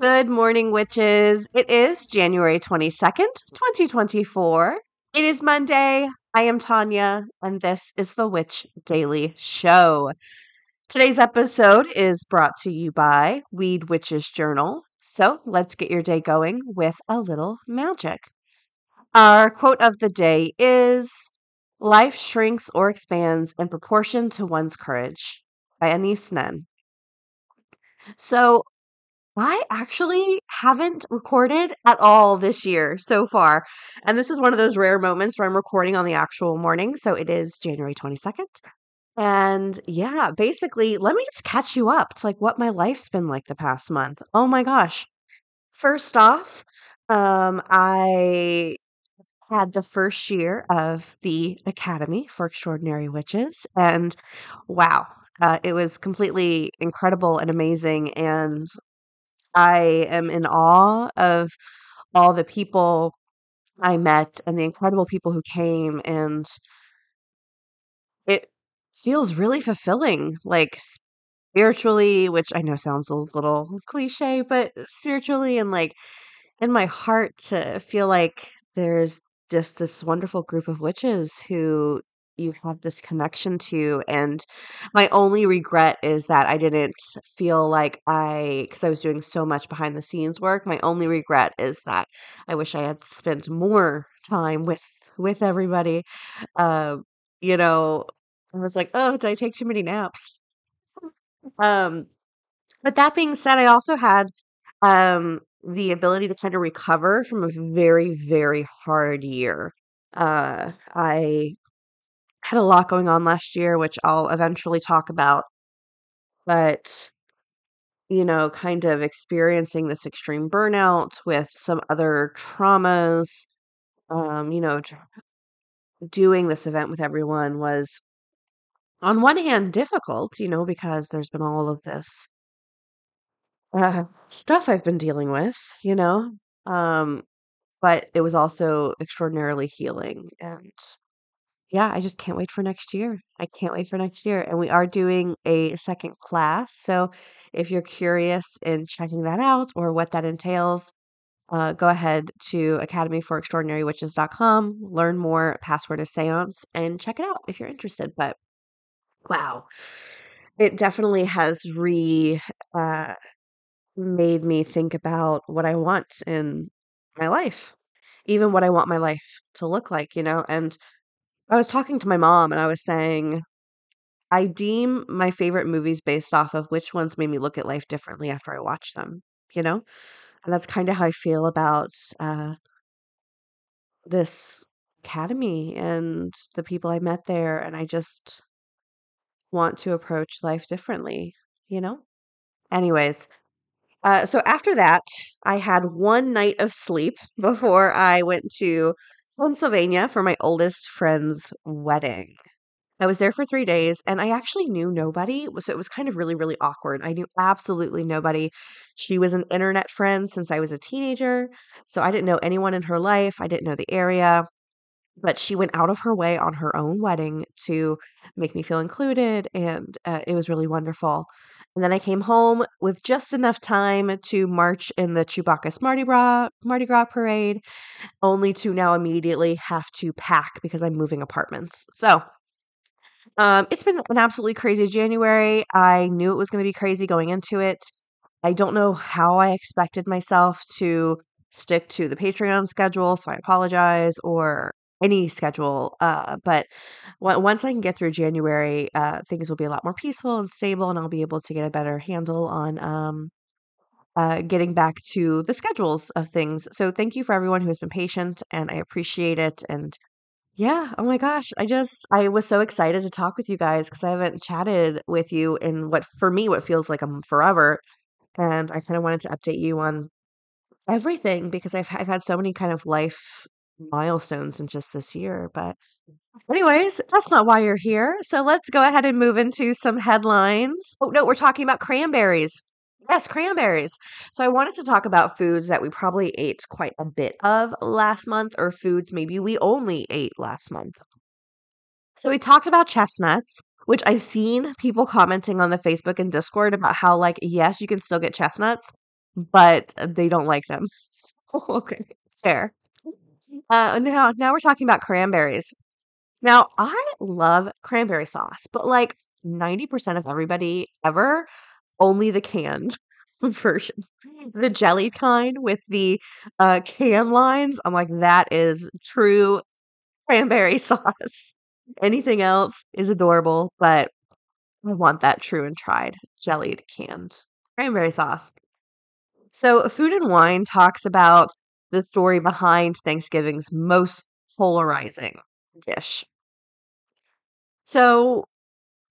Good morning, witches. It is January 22nd, 2024. It is Monday. I am Tonya, and this is the Witch Daily Show. Today's episode is brought to you by Weed Witch's Journal. So let's get your day going with a little magic. Our quote of the day is Life shrinks or expands in proportion to one's courage by Anais Nin. So, I actually haven't recorded at all this year so far. And this is one of those rare moments where I'm recording on the actual morning. So it is January 22nd. And yeah, basically, let me just catch you up to like what my life's been like the past month. Oh my gosh. First off, um, I had the first year of the Academy for Extraordinary Witches. And wow, uh, it was completely incredible and amazing. And I am in awe of all the people I met and the incredible people who came, and it feels really fulfilling, like spiritually, which I know sounds a little cliche, but spiritually and like in my heart to feel like there's just this wonderful group of witches who you have this connection to and my only regret is that I didn't feel like I cuz I was doing so much behind the scenes work my only regret is that I wish I had spent more time with with everybody. Uh, you know I was like oh did I take too many naps? Um but that being said I also had um the ability to kind of recover from a very very hard year. Uh I had a lot going on last year, which I'll eventually talk about. But, you know, kind of experiencing this extreme burnout with some other traumas, um, you know, doing this event with everyone was, on one hand, difficult, you know, because there's been all of this uh, stuff I've been dealing with, you know. Um, but it was also extraordinarily healing and yeah, I just can't wait for next year. I can't wait for next year. And we are doing a second class. So if you're curious in checking that out or what that entails, uh, go ahead to academyforextraordinarywitches.com, learn more, password is seance, and check it out if you're interested. But wow, it definitely has re uh, made me think about what I want in my life, even what I want my life to look like, you know? And I was talking to my mom and I was saying, I deem my favorite movies based off of which ones made me look at life differently after I watched them, you know? And that's kind of how I feel about uh, this academy and the people I met there. And I just want to approach life differently, you know? Anyways, uh, so after that, I had one night of sleep before I went to Pennsylvania for my oldest friend's wedding. I was there for 3 days and I actually knew nobody, so it was kind of really, really awkward. I knew absolutely nobody. She was an internet friend since I was a teenager, so I didn't know anyone in her life. I didn't know the area, but she went out of her way on her own wedding to make me feel included, and uh, it was really wonderful. And then I came home with just enough time to march in the Chewbacchus Mardi Gras, Mardi Gras parade, only to now immediately have to pack because I'm moving apartments. So, um, it's been an absolutely crazy January. I knew it was going to be crazy going into it. I don't know how I expected myself to stick to the Patreon schedule, so I apologize, or any schedule. Uh, but once I can get through January, uh, things will be a lot more peaceful and stable, and I'll be able to get a better handle on um, uh, getting back to the schedules of things. So thank you for everyone who has been patient, and I appreciate it. And Yeah. Oh my gosh. I just, I was so excited to talk with you guys because I haven't chatted with you in what, for me, what feels like a forever. And I kind of wanted to update you on everything because I've, I've had so many kind of life milestones in just this year. But, anyways, that's not why you're here. So let's go ahead and move into some headlines. Oh, no, we're talking about cranberries. Yes, cranberries. So I wanted to talk about foods that we probably ate quite a bit of last month, or foods maybe we only ate last month. So we talked about chestnuts, which I've seen people commenting on the Facebook and Discord about how, like, yes, you can still get chestnuts, but they don't like them. okay, fair. Uh, now, now we're talking about cranberries. Now, I love cranberry sauce, but like 90% of everybody ever only the canned version. The jelly kind with the uh, can lines. I'm like, that is true cranberry sauce. Anything else is adorable, but I want that true and tried jellied canned cranberry sauce. So, Food and Wine talks about the story behind Thanksgiving's most polarizing dish. So,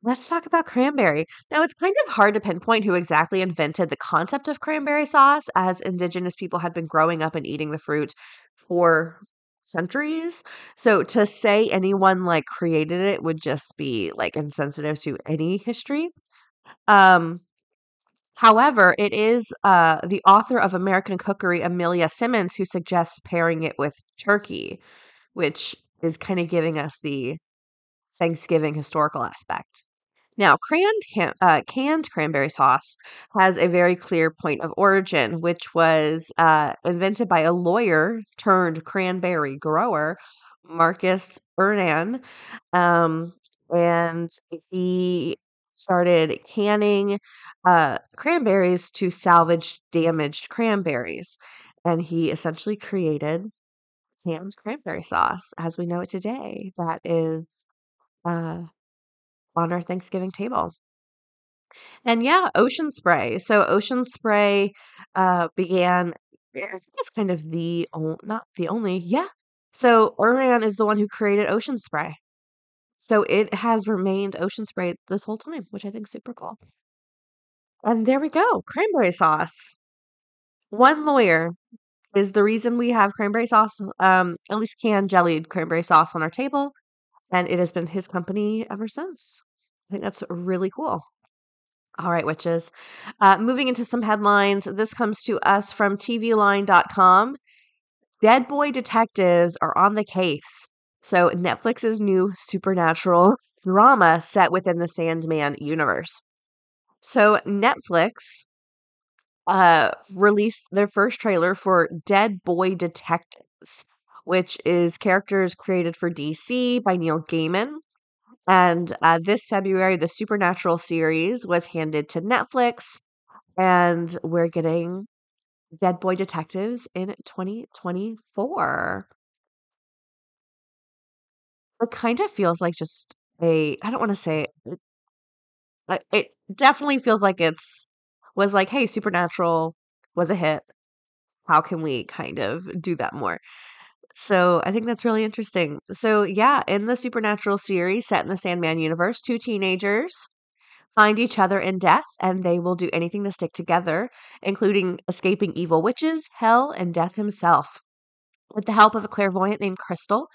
Let's talk about cranberry. Now, it's kind of hard to pinpoint who exactly invented the concept of cranberry sauce, as indigenous people had been growing up and eating the fruit for centuries. So to say anyone like created it would just be like insensitive to any history. Um, however, it is uh, the author of American Cookery, Amelia Simmons, who suggests pairing it with turkey, which is kind of giving us the Thanksgiving historical aspect. Now, canned, can, uh, canned cranberry sauce has a very clear point of origin, which was uh, invented by a lawyer turned cranberry grower, Marcus Urann. Um, and he started canning uh, cranberries to salvage damaged cranberries. And he essentially created canned cranberry sauce as we know it today. That is uh, on our Thanksgiving table. And yeah, Ocean Spray. So Ocean Spray uh, began. It's kind of the not the only. Yeah. So Urann is the one who created Ocean Spray. So it has remained Ocean Spray this whole time, which I think is super cool. And there we go, cranberry sauce. One lawyer is the reason we have cranberry sauce, um, at least canned jellied cranberry sauce on our table, and it has been his company ever since. I think that's really cool. All right, witches. Uh, moving into some headlines. This comes to us from TVLine.com. Dead Boy detectives are on the case. So, Netflix's new supernatural drama set within the Sandman universe. So, Netflix uh, released their first trailer for Dead Boy Detectives, which is characters created for DC by Neil Gaiman. And uh, this February, the Supernatural series was handed to Netflix, and we're getting Dead Boy Detectives in 2024. It kind of feels like just a, I don't want to say it, it definitely feels like it's was like, hey, Supernatural was a hit. How can we kind of do that more? So I think that's really interesting. So yeah, in the supernatural series set in the Sandman universe, two teenagers find each other in death and they will do anything to stick together, including escaping evil witches, hell, and death himself. With the help of a clairvoyant named Crystal,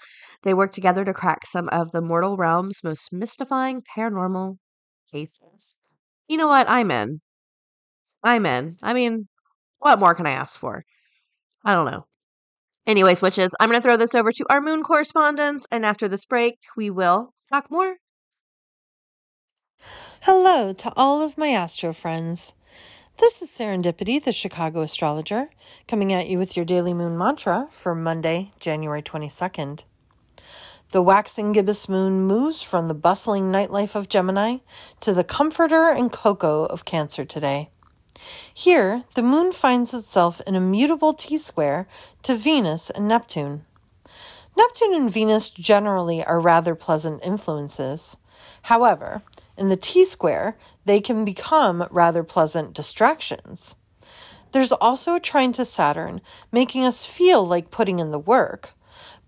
they work together to crack some of the mortal realm's most mystifying paranormal cases. You know what? I'm in. I'm in. I mean, what more can I ask for? I don't know. Anyways, witches, I'm going to throw this over to our moon correspondent, and after this break, we will talk more. Hello to all of my astro friends. This is Serendipity, the Chicago astrologer, coming at you with your daily moon mantra for Monday, January 22nd. The waxing gibbous moon moves from the bustling nightlife of Gemini to the comforter and cocoa of Cancer today. Here, the moon finds itself in a mutable T square to Venus and Neptune. Neptune and Venus generally are rather pleasant influences. However, in the T square, they can become rather pleasant distractions. There's also a trine to Saturn, making us feel like putting in the work,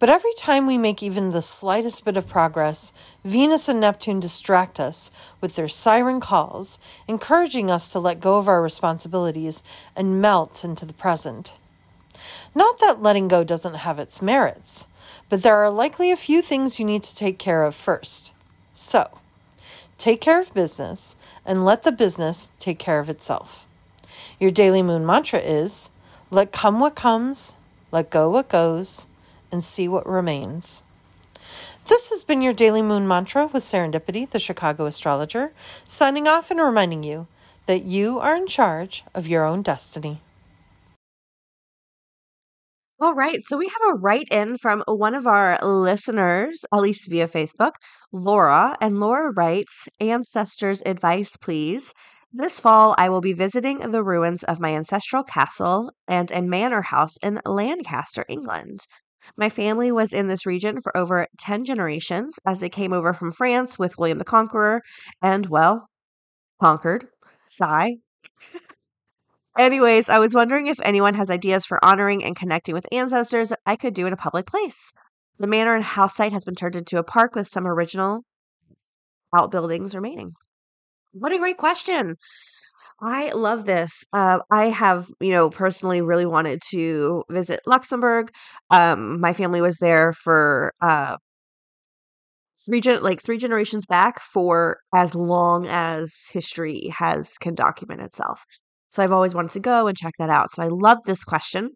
But every time we make even the slightest bit of progress, Venus and Neptune distract us with their siren calls, encouraging us to let go of our responsibilities and melt into the present. Not that letting go doesn't have its merits, but there are likely a few things you need to take care of first. So, take care of business and let the business take care of itself. Your daily moon mantra is let come what comes, let go what goes and see what remains. This has been your daily moon mantra with Serendipity, the Chicago astrologer, signing off and reminding you that you are in charge of your own destiny. All right, so we have a write in from one of our listeners, at least via Facebook, Laura. And Laura writes Ancestors' advice, please. This fall, I will be visiting the ruins of my ancestral castle and a manor house in Lancaster, England. My family was in this region for over 10 generations as they came over from France with William the Conqueror and, well, conquered. Sigh. Anyways, I was wondering if anyone has ideas for honoring and connecting with ancestors that I could do in a public place. The manor and house site has been turned into a park with some original outbuildings remaining. What a great question. I love this. Uh, I have, you know, personally really wanted to visit Luxembourg. Um, my family was there for uh, three gen- like three generations back for as long as history has can document itself. So I've always wanted to go and check that out. So I love this question,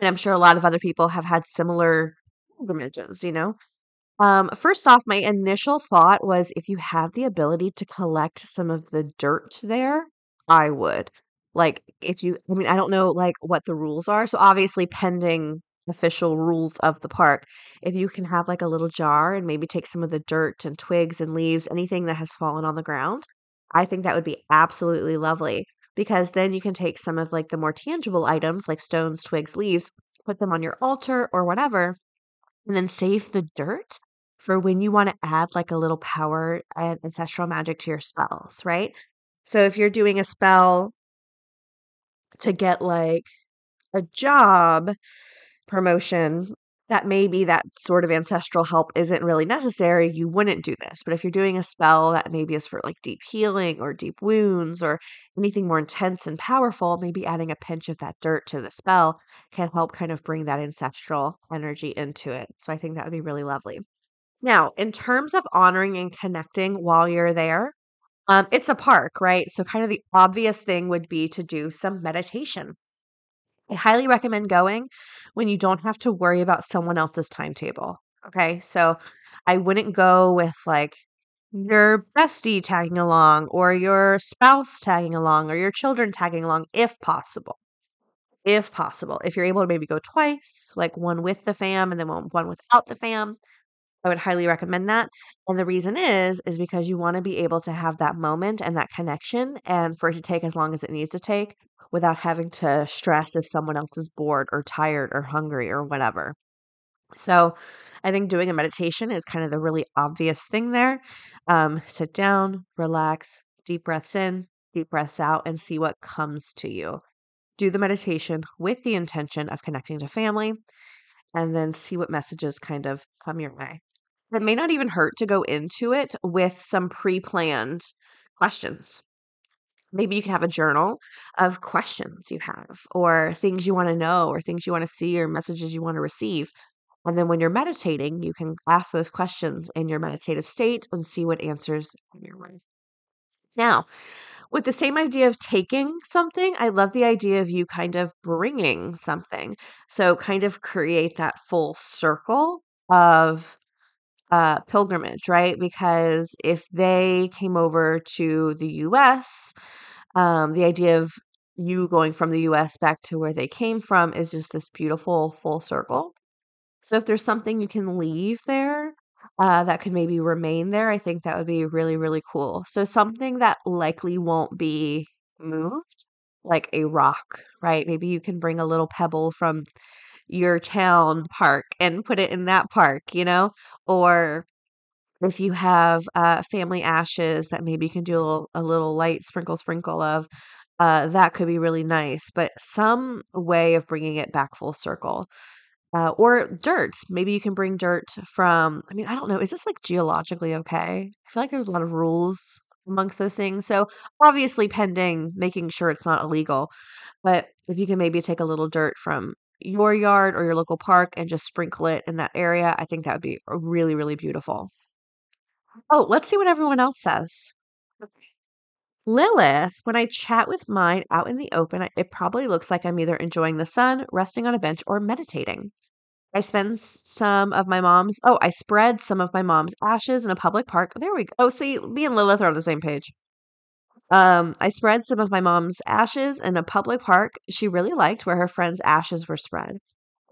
and I'm sure a lot of other people have had similar pilgrimages. You know, um, first off, my initial thought was if you have the ability to collect some of the dirt there, I would. Like, if you, I mean, I don't know like what the rules are. So obviously, pending official rules of the park, if you can have like a little jar and maybe take some of the dirt and twigs and leaves, anything that has fallen on the ground, I think that would be absolutely lovely because then you can take some of like the more tangible items like stones, twigs, leaves, put them on your altar or whatever, and then save the dirt for when you want to add like a little power and ancestral magic to your spells, right? So if you're doing a spell to get like a job promotion that maybe that sort of ancestral help isn't really necessary, you wouldn't do this. But if you're doing a spell that maybe is for like deep healing or deep wounds or anything more intense and powerful, maybe adding a pinch of that dirt to the spell can help kind of bring that ancestral energy into it. So I think that would be really lovely. Now, in terms of honoring and connecting while you're there, um, it's a park, right? So, kind of the obvious thing would be to do some meditation. I highly recommend going when you don't have to worry about someone else's timetable. Okay. So, I wouldn't go with like your bestie tagging along or your spouse tagging along or your children tagging along if possible. If possible. If you're able to maybe go twice, like one with the fam and then one, without the fam, I would highly recommend that. And the reason is, is because you want to be able to have that moment and that connection and for it to take as long as it needs to take without having to stress if someone else is bored or tired or hungry or whatever. So I think doing a meditation is kind of the really obvious thing there. Um, sit down, relax, deep breaths in, deep breaths out, and see what comes to you. Do the meditation with the intention of connecting to family and then see what messages kind of come your way it may not even hurt to go into it with some pre planned questions. Maybe you can have a journal of questions you have, or things you want to know, or things you want to see, or messages you want to receive. And then when you're meditating, you can ask those questions in your meditative state and see what answers come your way. Now, with the same idea of taking something, I love the idea of you kind of bringing something. So, kind of create that full circle of uh, pilgrimage, right? Because if they came over to the US, um, the idea of you going from the US back to where they came from is just this beautiful full circle. So if there's something you can leave there uh, that could maybe remain there, I think that would be really, really cool. So something that likely won't be moved, like a rock, right? Maybe you can bring a little pebble from your town park and put it in that park, you know? Or if you have uh, family ashes that maybe you can do a little, a little light sprinkle sprinkle of, uh, that could be really nice. But some way of bringing it back full circle. uh, or dirt. Maybe you can bring dirt from, I mean, I don't know. Is this like geologically okay? I feel like there's a lot of rules amongst those things. So obviously pending making sure it's not illegal. But if you can maybe take a little dirt from your yard or your local park and just sprinkle it in that area, I think that would be really, really beautiful. Oh, let's see what everyone else says. Lilith, when I chat with mine out in the open, it probably looks like I'm either enjoying the sun, resting on a bench, or meditating. I spend some of my mom's, oh, I spread some of my mom's ashes in a public park. There we go. Oh, see, me and Lilith are on the same page. Um, I spread some of my mom's ashes in a public park she really liked where her friends' ashes were spread.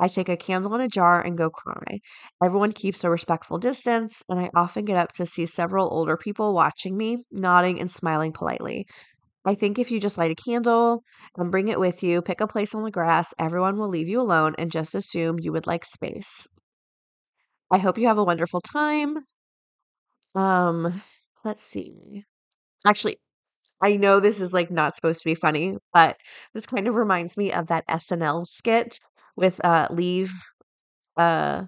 I take a candle in a jar and go cry. Everyone keeps a respectful distance, and I often get up to see several older people watching me, nodding and smiling politely. I think if you just light a candle and bring it with you, pick a place on the grass, everyone will leave you alone and just assume you would like space. I hope you have a wonderful time. Um, let's see. Actually, I know this is like not supposed to be funny, but this kind of reminds me of that SNL skit with uh leave uh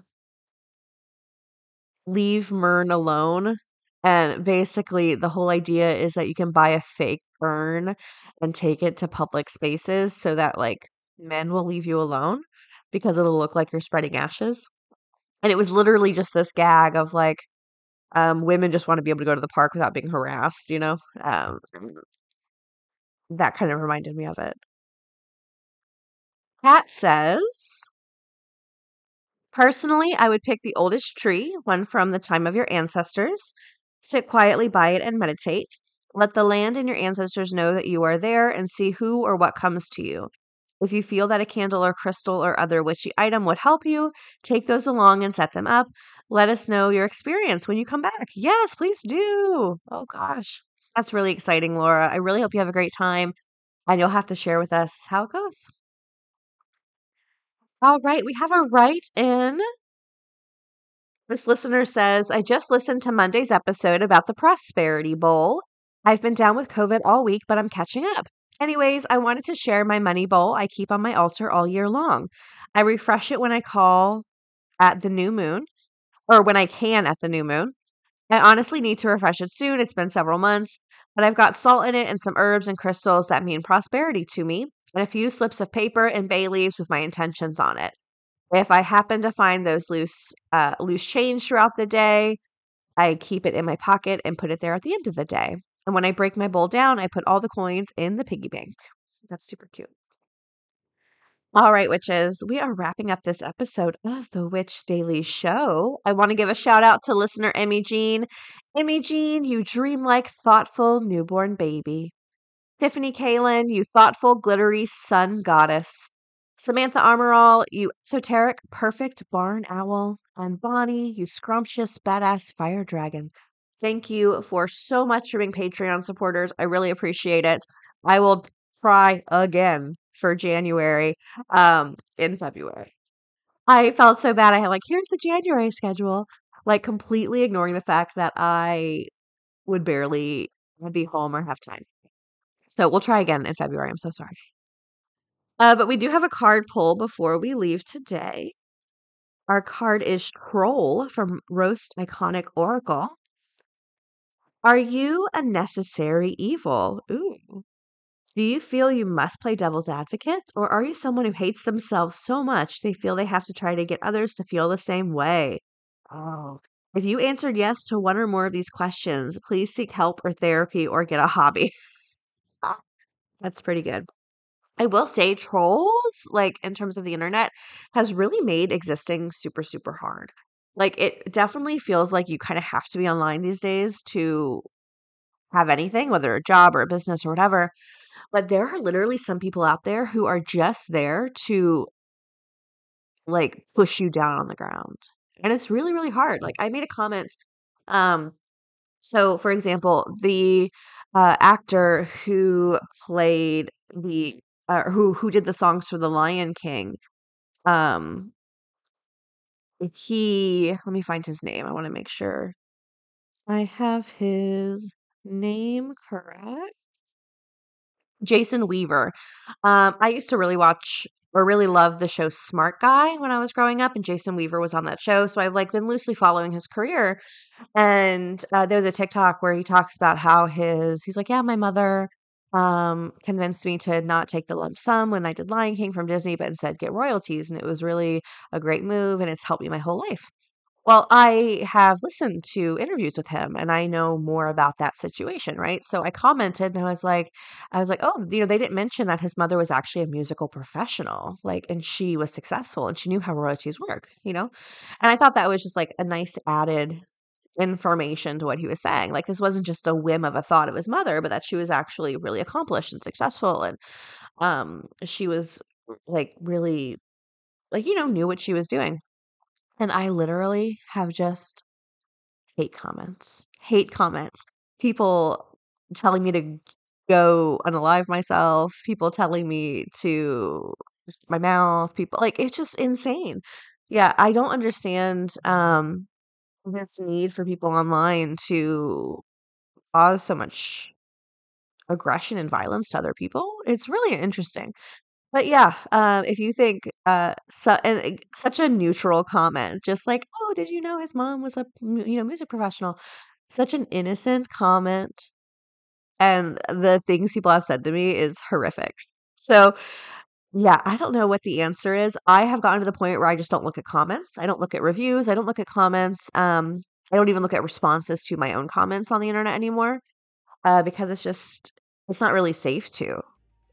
leave Mern alone. And basically the whole idea is that you can buy a fake urn and take it to public spaces so that like men will leave you alone because it'll look like you're spreading ashes. And it was literally just this gag of like um, women just want to be able to go to the park without being harassed, you know? Um, that kind of reminded me of it. Kat says, Personally, I would pick the oldest tree, one from the time of your ancestors. Sit quietly by it and meditate. Let the land and your ancestors know that you are there and see who or what comes to you. If you feel that a candle or crystal or other witchy item would help you, take those along and set them up. Let us know your experience when you come back. Yes, please do. Oh gosh. That's really exciting, Laura. I really hope you have a great time and you'll have to share with us how it goes. All right, we have a write in. This listener says, I just listened to Monday's episode about the Prosperity Bowl. I've been down with COVID all week, but I'm catching up. Anyways, I wanted to share my money bowl I keep on my altar all year long. I refresh it when I call at the new moon, or when I can at the new moon. I honestly need to refresh it soon. It's been several months, but I've got salt in it and some herbs and crystals that mean prosperity to me, and a few slips of paper and bay leaves with my intentions on it. If I happen to find those loose uh, loose change throughout the day, I keep it in my pocket and put it there at the end of the day. And when I break my bowl down, I put all the coins in the piggy bank. That's super cute. All right, witches, we are wrapping up this episode of the Witch Daily Show. I want to give a shout out to listener Emmy Jean. Emmy Jean, you dreamlike, thoughtful newborn baby. Tiffany Kalen, you thoughtful, glittery sun goddess. Samantha Armorall, you esoteric, perfect barn owl. And Bonnie, you scrumptious, badass fire dragon. Thank you for so much for being Patreon supporters. I really appreciate it. I will try again for January um in February. I felt so bad. I had like, here's the January schedule, like completely ignoring the fact that I would barely be home or have time. So we'll try again in February. I'm so sorry. Uh, but we do have a card pull before we leave today. Our card is Troll from Roast Iconic Oracle. Are you a necessary evil? Ooh. Do you feel you must play devil's advocate, or are you someone who hates themselves so much they feel they have to try to get others to feel the same way? Oh. If you answered yes to one or more of these questions, please seek help or therapy or get a hobby. Ah, that's pretty good. I will say trolls, like in terms of the internet, has really made existing super, super hard. Like it definitely feels like you kind of have to be online these days to have anything, whether a job or a business or whatever. But there are literally some people out there who are just there to like push you down on the ground. And it's really, really hard. Like I made a comment. Um, so for example, the uh, actor who played the uh, who who did the songs for The Lion King, um, he let me find his name. I want to make sure I have his name correct. Jason Weaver. Um, I used to really watch or really love the show Smart Guy when I was growing up, and Jason Weaver was on that show. So I've like been loosely following his career. And uh, there was a TikTok where he talks about how his he's like, yeah, my mother um, convinced me to not take the lump sum when I did Lion King from Disney, but instead get royalties, and it was really a great move, and it's helped me my whole life. Well, I have listened to interviews with him and I know more about that situation, right? So I commented and I was like, I was like, oh, you know, they didn't mention that his mother was actually a musical professional, like, and she was successful and she knew how royalties work, you know? And I thought that was just like a nice added information to what he was saying. Like, this wasn't just a whim of a thought of his mother, but that she was actually really accomplished and successful. And um, she was like really, like, you know, knew what she was doing. And I literally have just hate comments, hate comments. People telling me to go unalive myself, people telling me to my mouth, people like it's just insane. Yeah, I don't understand um this need for people online to cause so much aggression and violence to other people. It's really interesting. But yeah, um, if you think uh, su and, eh, such a neutral comment, just like, "Oh, did you know his mom was a you know, music professional?" Such an innocent comment, and the things people have said to me is horrific. So, yeah, I don't know what the answer is. I have gotten to the point where I just don't look at comments. I don't look at reviews. I don't look at comments. Um, I don't even look at responses to my own comments on the internet anymore, uh, because it's just it's not really safe to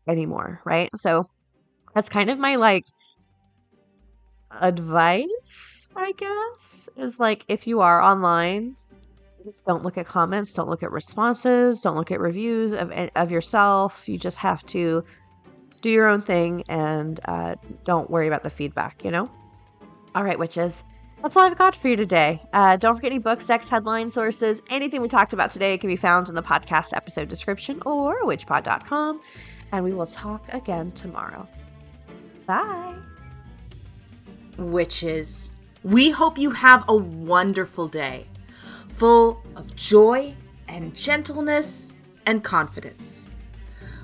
anymore, right? So that's kind of my like advice, I guess, is like if you are online, don't look at comments, don't look at responses, don't look at reviews of of yourself. You just have to do your own thing and uh, don't worry about the feedback. You know. All right, witches. That's all I've got for you today. Uh, don't forget any books, decks, headline sources, anything we talked about today can be found in the podcast episode description or witchpod.com. And we will talk again tomorrow. Bye. Witches, we hope you have a wonderful day, full of joy and gentleness and confidence.